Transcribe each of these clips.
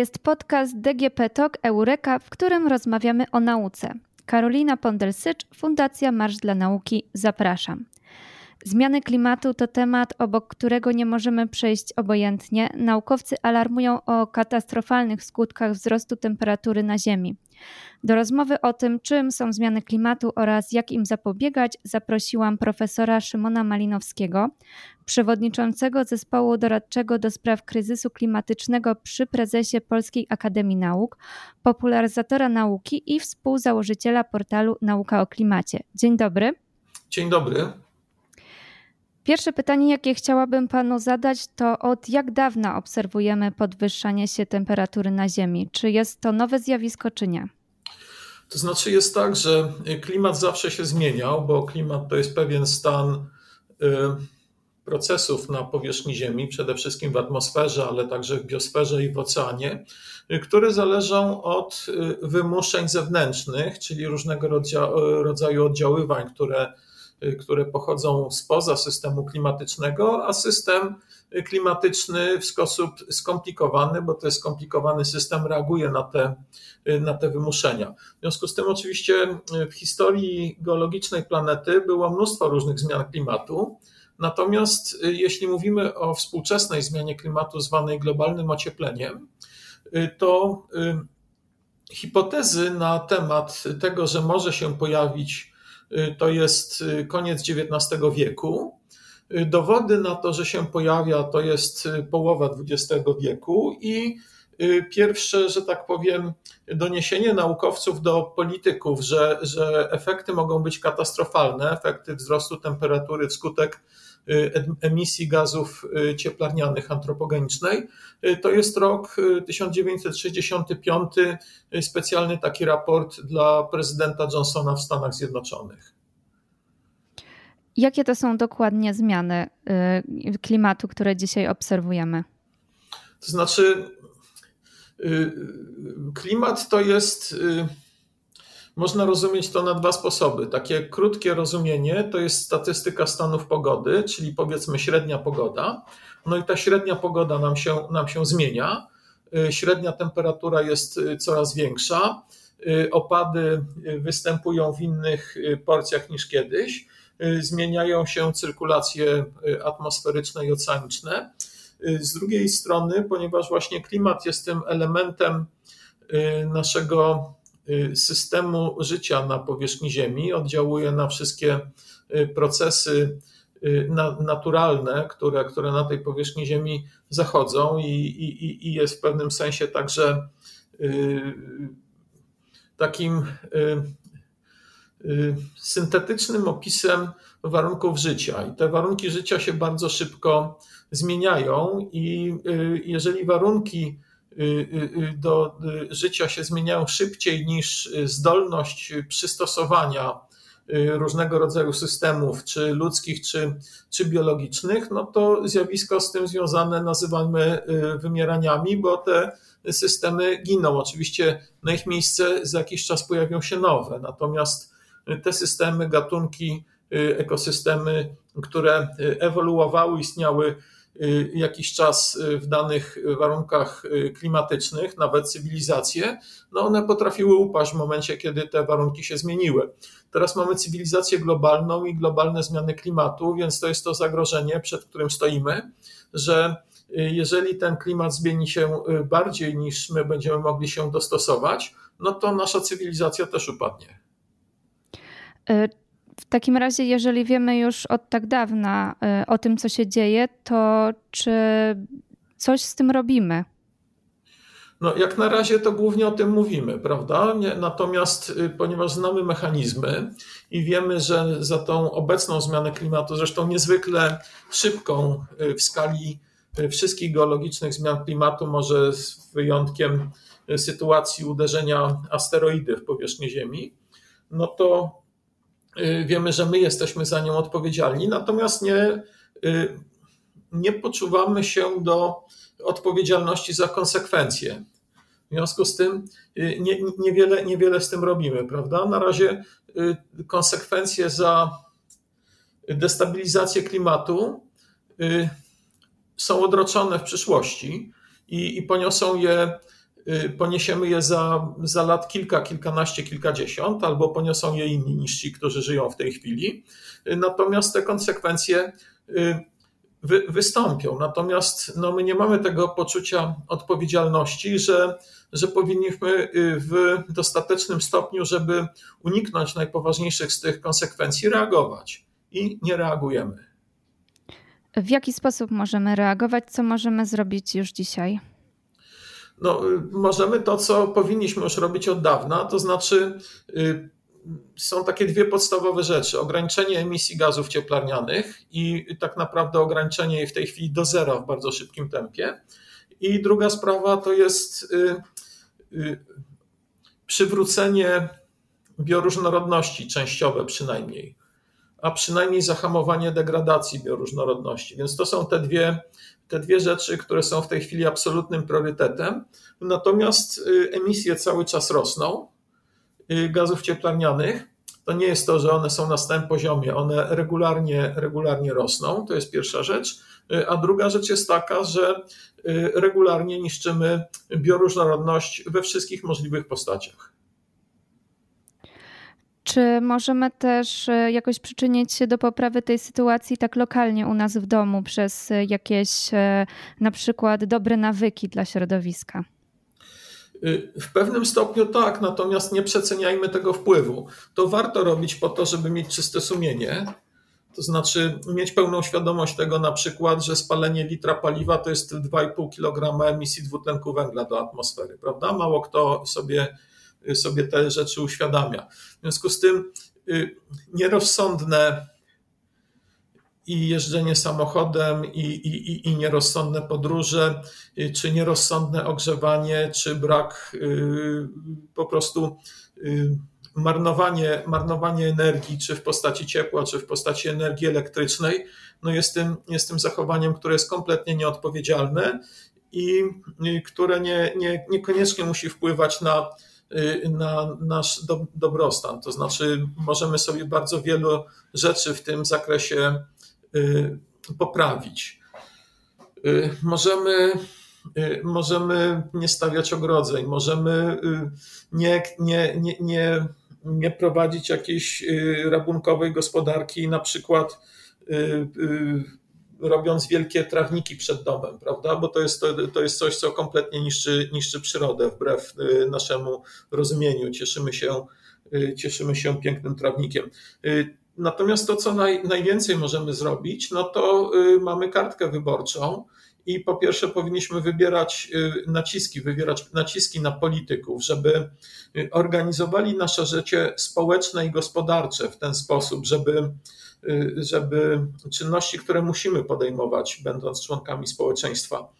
Jest podcast DGP Talk Eureka, w którym rozmawiamy o nauce. Karolina Pondelsycz, Fundacja Marsz dla Nauki. Zapraszam. Zmiany klimatu to temat, obok którego nie możemy przejść obojętnie. Naukowcy alarmują o katastrofalnych skutkach wzrostu temperatury na Ziemi. Do rozmowy o tym, czym są zmiany klimatu oraz jak im zapobiegać, zaprosiłam profesora Szymona Malinowskiego, przewodniczącego zespołu doradczego do spraw kryzysu klimatycznego przy prezesie Polskiej Akademii Nauk, popularyzatora nauki i współzałożyciela portalu Nauka o Klimacie. Dzień dobry. Dzień dobry. Pierwsze pytanie, jakie chciałabym panu zadać, to od jak dawna obserwujemy podwyższanie się temperatury na Ziemi? Czy jest to nowe zjawisko, czy nie? To znaczy jest tak, że klimat zawsze się zmieniał, bo klimat to jest pewien stan y, procesów na powierzchni Ziemi, przede wszystkim w atmosferze, ale także w biosferze i w oceanie, y, które zależą od y, wymuszeń zewnętrznych, czyli różnego rodzaju oddziaływań, które które pochodzą spoza systemu klimatycznego, a system klimatyczny w sposób skomplikowany, bo to jest skomplikowany system, reaguje na te, y, na te wymuszenia. W związku z tym, oczywiście, y, w historii geologicznej planety było mnóstwo różnych zmian klimatu. Natomiast jeśli mówimy o współczesnej zmianie klimatu zwanej globalnym ociepleniem, to hipotezy na temat tego, że może się pojawić Y, to jest y, koniec XIX wieku. Y, dowody na to, że się pojawia, to jest połowa XX wieku i pierwsze, że tak powiem, doniesienie naukowców do polityków, że, że efekty mogą być katastrofalne, efekty wzrostu temperatury wskutek emisji gazów cieplarnianych antropogenicznej, to jest rok 1965, specjalny taki raport dla prezydenta Johnsona w Stanach Zjednoczonych. Jakie to są dokładnie zmiany klimatu, które dzisiaj obserwujemy? To znaczy, klimat to jest można rozumieć to na dwa sposoby. Takie krótkie rozumienie to jest statystyka stanów pogody, czyli powiedzmy średnia pogoda. No i ta średnia pogoda nam się, nam się zmienia. Y, średnia temperatura jest y, coraz większa. Y, opady występują w innych porcjach niż kiedyś. Zmieniają się cyrkulacje atmosferyczne i oceaniczne. Z drugiej strony, ponieważ właśnie klimat jest tym elementem naszego systemu życia na powierzchni Ziemi, oddziałuje na wszystkie y, procesy y, naturalne, które, które na tej powierzchni Ziemi zachodzą i, i, i jest w pewnym sensie także takim syntetycznym opisem warunków życia. I te warunki życia się bardzo szybko zmieniają, i jeżeli warunki Y, y, y, do życia się zmieniają szybciej niż zdolność przystosowania różnego rodzaju systemów, czy ludzkich, czy, czy biologicznych, no to zjawisko z tym związane nazywamy wymieraniami, bo te systemy giną. Oczywiście na ich miejsce za jakiś czas pojawią się nowe, natomiast te systemy, gatunki, ekosystemy, które ewoluowały, istniały Y, jakiś czas y, w danych warunkach y, klimatycznych, nawet cywilizacje, no one potrafiły upaść w momencie, kiedy te warunki się zmieniły. Teraz mamy cywilizację globalną i globalne zmiany klimatu, więc to jest to zagrożenie, przed którym stoimy, że jeżeli ten klimat zmieni się bardziej niż my będziemy mogli się dostosować, no to nasza cywilizacja też upadnie. W takim razie, jeżeli wiemy już od tak dawna y, o tym, co się dzieje, to czy coś z tym robimy? No, jak na razie to głównie o tym mówimy, prawda? Natomiast y, ponieważ znamy mechanizmy i wiemy, że za tą obecną zmianę klimatu, zresztą niezwykle szybką y, w skali wszystkich geologicznych zmian klimatu, może z wyjątkiem sytuacji uderzenia asteroidy w powierzchnię Ziemi, no to wiemy, że my jesteśmy za nią odpowiedzialni, natomiast nie, y, nie poczuwamy się do odpowiedzialności za konsekwencje. W związku z tym y, nie, niewiele, niewiele z tym robimy, prawda? Na razie konsekwencje za destabilizację klimatu są odroczone w przyszłości i, i poniosą je poniesiemy je za, za lat kilka, kilkanaście, kilkadziesiąt, albo poniosą je inni niż ci, którzy żyją w tej chwili. Natomiast te konsekwencje wy, wystąpią. Natomiast no, my nie mamy tego poczucia odpowiedzialności, że, że powinniśmy w dostatecznym stopniu, żeby uniknąć najpoważniejszych z tych konsekwencji, reagować. I nie reagujemy. W jaki sposób możemy reagować? Co możemy zrobić już dzisiaj? No, możemy to, co powinniśmy już robić od dawna, to znaczy y, są takie dwie podstawowe rzeczy: ograniczenie emisji gazów cieplarnianych i tak naprawdę ograniczenie jej w tej chwili do zera w bardzo szybkim tempie. I druga sprawa to jest y, y, przywrócenie bioróżnorodności, częściowe przynajmniej a przynajmniej zahamowanie degradacji bioróżnorodności. Więc to są te dwie, te dwie rzeczy, które są w tej chwili absolutnym priorytetem. Natomiast y, emisje cały czas rosną y, gazów cieplarnianych. To nie jest to, że one są na stałym poziomie, one regularnie, regularnie rosną, to jest pierwsza rzecz. Y, a druga rzecz jest taka, że regularnie niszczymy bioróżnorodność we wszystkich możliwych postaciach. Czy możemy też e, jakoś przyczynić się do poprawy tej sytuacji tak lokalnie u nas w domu przez e, jakieś e, na przykład dobre nawyki dla środowiska? Y, w pewnym stopniu tak, natomiast nie przeceniajmy tego wpływu. To warto robić po to, żeby mieć czyste sumienie. To znaczy mieć pełną świadomość tego na przykład, że spalenie litra paliwa to jest 2,5 kg emisji dwutlenku węgla do atmosfery, prawda? Mało kto sobie sobie te rzeczy uświadamia. W związku z tym y, nierozsądne i jeżdżenie samochodem, i, i, i nierozsądne podróże, y, czy nierozsądne ogrzewanie, czy brak y, po prostu marnowanie, marnowanie energii, czy w postaci ciepła, czy w postaci energii elektrycznej, no jest, tym, jest tym zachowaniem, które jest kompletnie nieodpowiedzialne i które nie, nie, niekoniecznie musi wpływać na na nasz do, dobrostan. To znaczy, możemy sobie bardzo wielu rzeczy w tym zakresie y, poprawić. Y, możemy, możemy nie stawiać ogrodzeń, możemy nie, nie, nie, nie, nie prowadzić jakiejś rabunkowej gospodarki, na przykład robiąc wielkie trawniki przed domem, prawda? Bo to jest, to, to jest coś, co kompletnie niszczy, niszczy przyrodę, wbrew y, naszemu rozumieniu. Cieszymy się, y, cieszymy się pięknym trawnikiem. Y, natomiast to, co naj, najwięcej możemy zrobić, no to mamy kartkę wyborczą. I po pierwsze, powinniśmy wybierać naciski, wywierać naciski na polityków, żeby organizowali nasze życie społeczne i gospodarcze w ten sposób, żeby Y, żeby czynności, które musimy podejmować, będąc członkami społeczeństwa,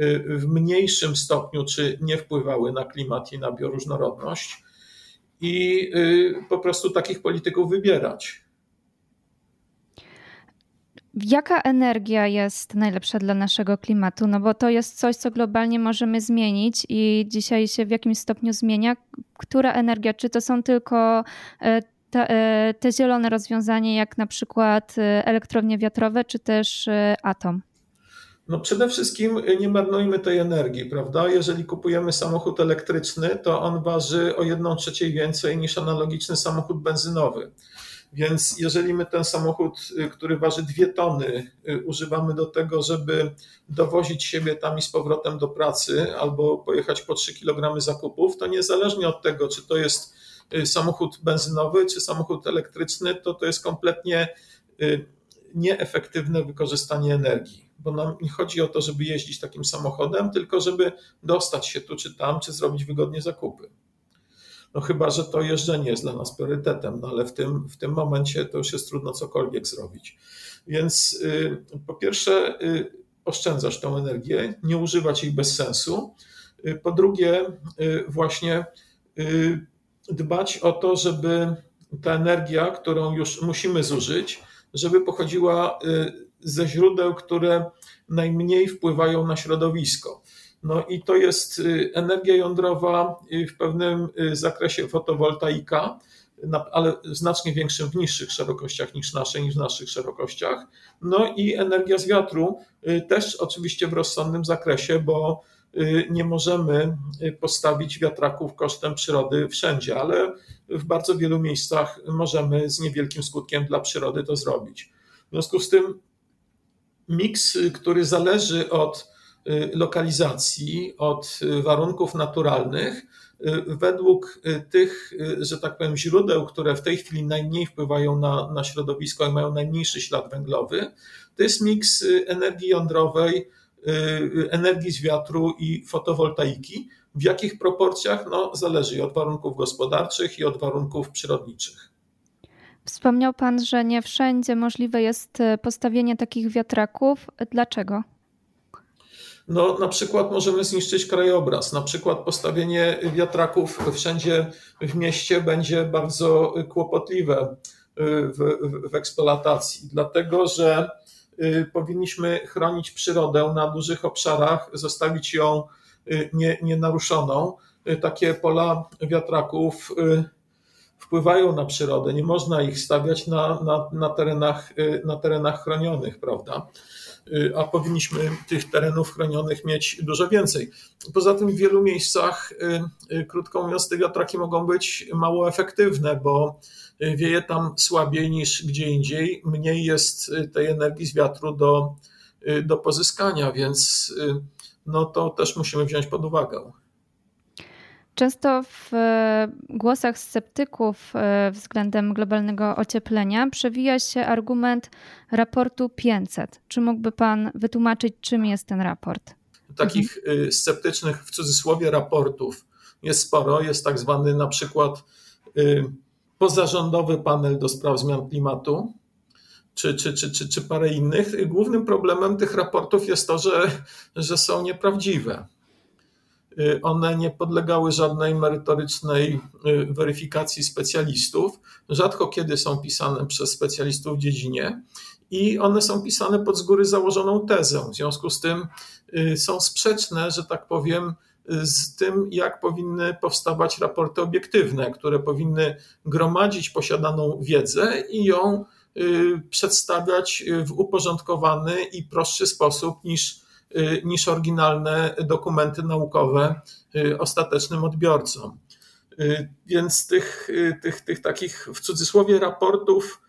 y, w mniejszym stopniu czy nie wpływały na klimat i na bioróżnorodność, i y, po prostu takich polityków wybierać. Jaka energia jest najlepsza dla naszego klimatu? No bo to jest coś, co globalnie możemy zmienić i dzisiaj się w jakimś stopniu zmienia. Która energia? Czy to są tylko te, e, te zielone rozwiązania, jak na przykład e, elektrownie wiatrowe, czy też e, atom? No przede wszystkim nie marnujmy tej energii, prawda? Jeżeli kupujemy samochód elektryczny, to on waży o jedną trzeciej więcej niż analogiczny samochód benzynowy. Więc jeżeli my ten samochód, który waży dwie tony, używamy do tego, żeby dowozić siebie tam i z powrotem do pracy albo pojechać po 3 kg zakupów, to niezależnie od tego, czy to jest Y, samochód benzynowy czy samochód elektryczny, to to jest kompletnie y, nieefektywne wykorzystanie energii. Bo nam nie chodzi o to, żeby jeździć takim samochodem, tylko żeby dostać się tu czy tam, czy zrobić wygodnie zakupy. No chyba, że to jeżdżenie jest dla nas priorytetem, no ale w tym, w tym momencie to już jest trudno cokolwiek zrobić. Więc y, po pierwsze, y, oszczędzać tą energię, nie używać jej bez sensu. Y, po drugie, y, właśnie dbać o to, żeby ta energia, którą już musimy zużyć, żeby pochodziła ze źródeł, które najmniej wpływają na środowisko. No i to jest y, energia jądrowa, y, w pewnym zakresie fotowoltaika, ale znacznie większym, w niższych szerokościach niż nasze, niż w naszych szerokościach. No i energia z wiatru, też oczywiście w rozsądnym zakresie, bo nie możemy postawić wiatraków kosztem przyrody wszędzie, ale w bardzo wielu miejscach możemy z niewielkim skutkiem dla przyrody to zrobić. W związku z tym miks, który zależy od lokalizacji, od warunków naturalnych, według tych, że tak powiem, źródeł, które w tej chwili najmniej wpływają na, na środowisko i mają najmniejszy ślad węglowy, to jest miks energii jądrowej, energii z wiatru i fotowoltaiki. W jakich proporcjach? No, zależy od warunków gospodarczych i od warunków przyrodniczych. Wspomniał Pan, że nie wszędzie możliwe jest postawienie takich wiatraków. Dlaczego? No, na przykład możemy zniszczyć krajobraz. Na przykład postawienie wiatraków wszędzie w mieście będzie bardzo kłopotliwe w, w, w eksploatacji, dlatego że y, powinniśmy chronić przyrodę na dużych obszarach, zostawić ją y, nie, nienaruszoną. Y, takie pola wiatraków wpływają na przyrodę. Nie można ich stawiać na, na, na, terenach, na terenach chronionych, prawda? Y, a powinniśmy tych terenów chronionych mieć dużo więcej. Poza tym w wielu miejscach, y, y, krótko mówiąc, te wiatraki mogą być mało efektywne, bo wieje tam słabiej niż gdzie indziej, mniej jest tej energii z wiatru do, do pozyskania, więc no to też musimy wziąć pod uwagę. Często w e, głosach sceptyków e, względem globalnego ocieplenia przewija się argument raportu 500. Czy mógłby Pan wytłumaczyć, czym jest ten raport? Takich mhm. sceptycznych w cudzysłowie raportów jest sporo. Jest tak zwany na przykład pozarządowy panel do spraw zmian klimatu, czy, czy, czy, czy, czy parę innych. Głównym problemem tych raportów jest to, że, że są nieprawdziwe. Y, one nie podlegały żadnej merytorycznej y, weryfikacji specjalistów. Rzadko kiedy są pisane przez specjalistów w dziedzinie i one są pisane pod z góry założoną tezą. W związku z tym y, są sprzeczne, że tak powiem, z tym, jak powinny powstawać raporty obiektywne, które powinny gromadzić posiadaną wiedzę i ją przedstawiać w uporządkowany i prostszy sposób niż niż oryginalne dokumenty naukowe y, ostatecznym odbiorcom. Y, więc tych, tych, tych takich w cudzysłowie raportów,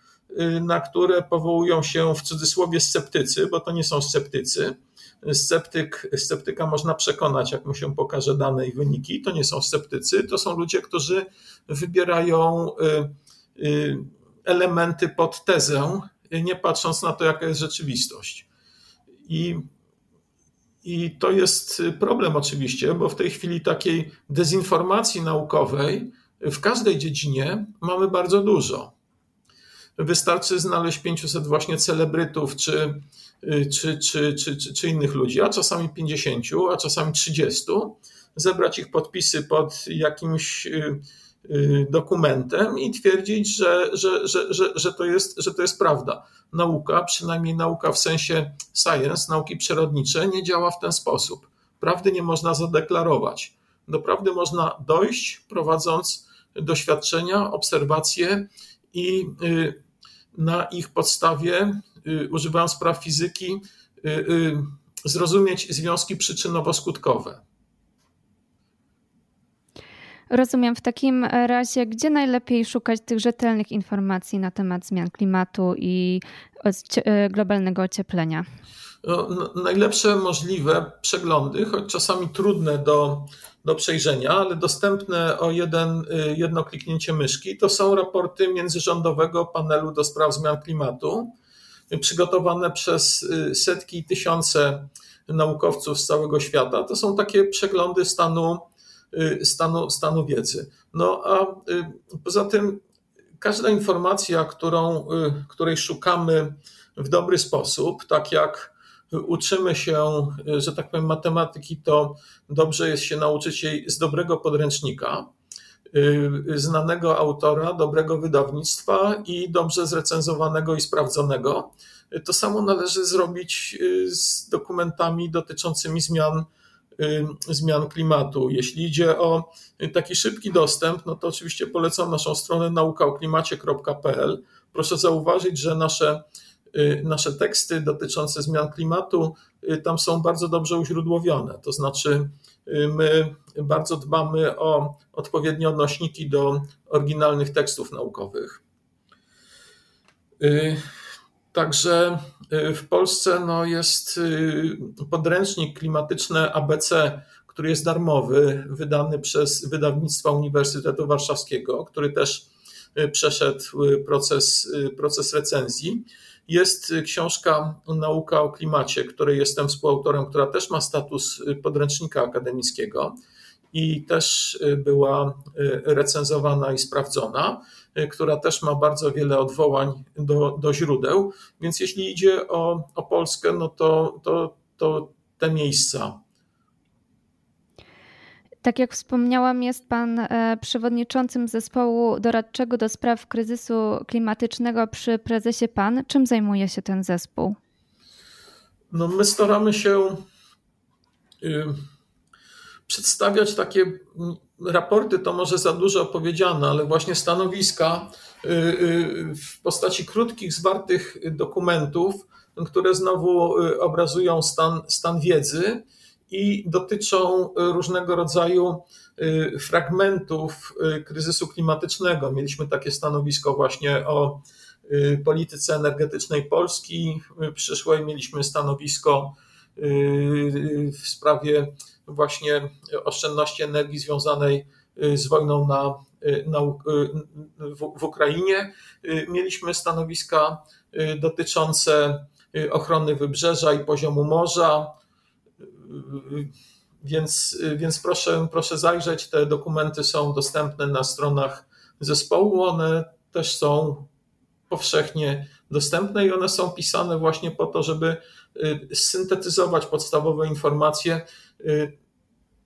na które powołują się w cudzysłowie sceptycy, bo to nie są sceptycy. Sceptyk, sceptyka można przekonać, jak mu się pokaże dane i wyniki. To nie są sceptycy, to są ludzie, którzy wybierają elementy pod tezę, nie patrząc na to, jaka jest rzeczywistość. I i to jest problem oczywiście, bo w tej chwili takiej dezinformacji naukowej w każdej dziedzinie mamy bardzo dużo. Wystarczy znaleźć 500 właśnie celebrytów czy, czy, czy, czy, czy, innych ludzi, a czasami 50, a czasami 30, zebrać ich podpisy pod jakimś Y, dokumentem i twierdzić, że, że, że, że, że, to jest, że to jest prawda. Nauka, przynajmniej nauka w sensie science, nauki przyrodnicze, nie działa w ten sposób. Prawdy nie można zadeklarować. Do prawdy można dojść, prowadząc doświadczenia, obserwacje i y, na ich podstawie, y, używając praw fizyki, zrozumieć związki przyczynowo-skutkowe. Rozumiem. W takim razie, gdzie najlepiej szukać tych rzetelnych informacji na temat zmian klimatu i e, globalnego ocieplenia? No, najlepsze możliwe przeglądy, choć czasami trudne do, do przejrzenia, ale dostępne o jeden, y, jedno kliknięcie myszki, to są raporty międzyrządowego panelu do spraw zmian klimatu, przygotowane przez y, setki i tysiące naukowców z całego świata. To są takie przeglądy stanu stanu, stanu wiedzy. No a y, poza tym każda informacja, którą, y, której szukamy w dobry sposób, tak jak uczymy się, że tak powiem, matematyki, to dobrze jest się nauczyć jej z dobrego podręcznika, znanego autora, dobrego wydawnictwa i dobrze zrecenzowanego i sprawdzonego. To samo należy zrobić z dokumentami dotyczącymi zmian Y, zmian klimatu. Jeśli idzie o taki szybki dostęp, no to oczywiście polecam naszą stronę naukaoklimacie.pl. Proszę zauważyć, że nasze nasze teksty dotyczące zmian klimatu tam są bardzo dobrze uźródłowione. To znaczy, my bardzo dbamy o odpowiednie odnośniki do oryginalnych tekstów naukowych. Także w Polsce no, jest podręcznik klimatyczny ABC, który jest darmowy, wydany przez wydawnictwa Uniwersytetu Warszawskiego, który też przeszedł proces, proces recenzji. Jest książka Nauka o klimacie, której jestem współautorem, która też ma status podręcznika akademickiego i też była recenzowana i sprawdzona, która też ma bardzo wiele odwołań do, do źródeł. Więc jeśli idzie o, o Polskę, no to, to, to te miejsca tak jak wspomniałam, jest Pan e, przewodniczącym zespołu doradczego do spraw kryzysu klimatycznego przy prezesie PAN. Czym zajmuje się ten zespół? No my staramy się y, przedstawiać takie raporty, to może za dużo opowiedziane, ale właśnie stanowiska y, y, w postaci krótkich, zwartych dokumentów, które znowu obrazują stan, stan wiedzy i dotyczą y, różnego rodzaju y, fragmentów y, kryzysu klimatycznego. Mieliśmy takie stanowisko właśnie o polityce energetycznej Polski przyszłej, mieliśmy stanowisko w sprawie właśnie oszczędności energii związanej z wojną na, na w, w Ukrainie. Mieliśmy stanowiska dotyczące ochrony wybrzeża i poziomu morza, więc, więc proszę, proszę zajrzeć, te dokumenty są dostępne na stronach zespołu, one też są powszechnie dostępne i one są pisane właśnie po to, żeby y, syntetyzować podstawowe informacje y,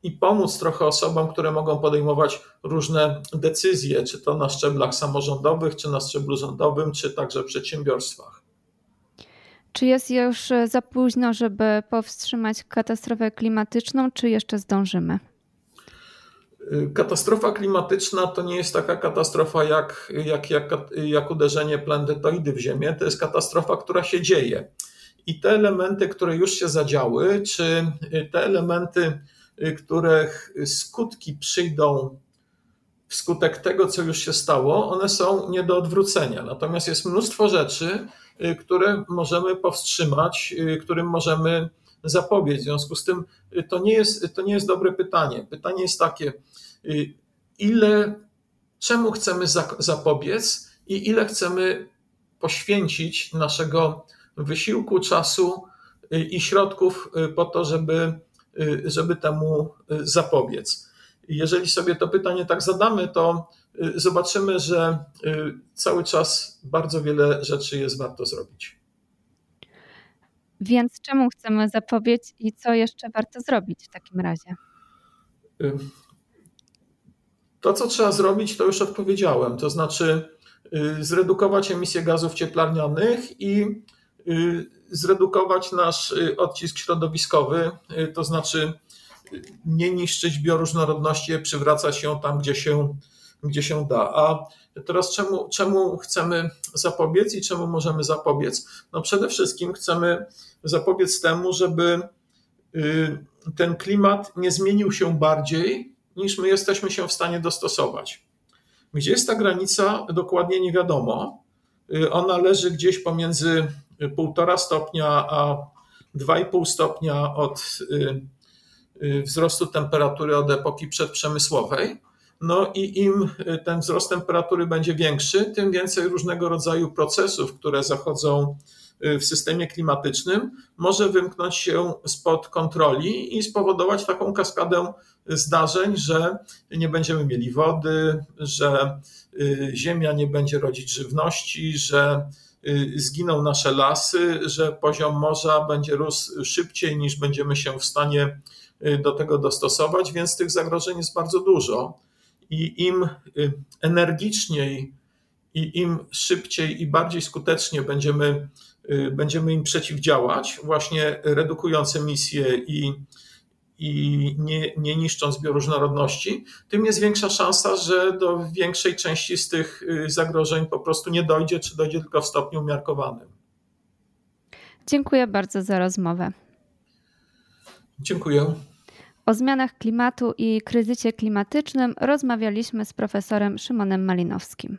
i pomóc trochę osobom, które mogą podejmować różne decyzje, czy to na szczeblach samorządowych, czy na szczeblu rządowym, czy także w przedsiębiorstwach. Czy jest już e, za późno, żeby powstrzymać katastrofę klimatyczną, czy jeszcze zdążymy? Katastrofa klimatyczna to nie jest taka katastrofa jak, jak, jak, jak uderzenie planetoidy w Ziemię. To jest katastrofa, która się dzieje. I te elementy, które już się zadziały, czy te elementy, których skutki przyjdą wskutek tego, co już się stało, one są nie do odwrócenia. Natomiast jest mnóstwo rzeczy, które możemy powstrzymać, którym możemy zapobiec. W związku z tym y, to nie jest, to nie jest dobre pytanie. Pytanie jest takie, ile, czemu chcemy zapobiec i ile chcemy poświęcić naszego wysiłku, czasu i środków po to, żeby, żeby temu zapobiec. Jeżeli sobie to pytanie tak zadamy, to y, zobaczymy, że y, cały czas bardzo wiele rzeczy jest warto zrobić. Więc czemu chcemy zapobiec i co jeszcze warto zrobić w takim razie? Y, to, co trzeba zrobić, to już odpowiedziałem. To znaczy zredukować emisję gazów cieplarnianych i zredukować nasz odcisk środowiskowy, to znaczy nie niszczyć bioróżnorodności, przywracać ją tam, gdzie się, gdzie się da. A teraz czemu, czemu chcemy zapobiec i czemu możemy zapobiec? No przede wszystkim chcemy zapobiec temu, żeby y, ten klimat nie zmienił się bardziej, niż my jesteśmy się w stanie dostosować. Gdzie jest ta granica, dokładnie nie wiadomo. Y, ona leży gdzieś pomiędzy 1,5 stopnia a 2,5 stopnia od y, wzrostu temperatury od epoki przedprzemysłowej. No i im y, ten wzrost temperatury będzie większy, tym więcej różnego rodzaju procesów, które zachodzą y, w systemie klimatycznym, może wymknąć się spod kontroli i spowodować taką kaskadę zdarzeń, że nie będziemy mieli wody, że ziemia nie będzie rodzić żywności, że zginą nasze lasy, że poziom morza będzie rósł szybciej niż będziemy się w stanie Y, do tego dostosować, więc tych zagrożeń jest bardzo dużo. I im y, energiczniej i im szybciej i bardziej skutecznie będziemy, y, będziemy im przeciwdziałać, właśnie redukując emisje i, i nie, nie niszcząc bioróżnorodności, tym jest większa szansa, że do większej części z tych zagrożeń po prostu nie dojdzie, czy dojdzie tylko w stopniu umiarkowanym. Dziękuję bardzo za rozmowę. Dziękuję. O zmianach klimatu i kryzysie klimatycznym rozmawialiśmy z profesorem Szymonem Malinowskim.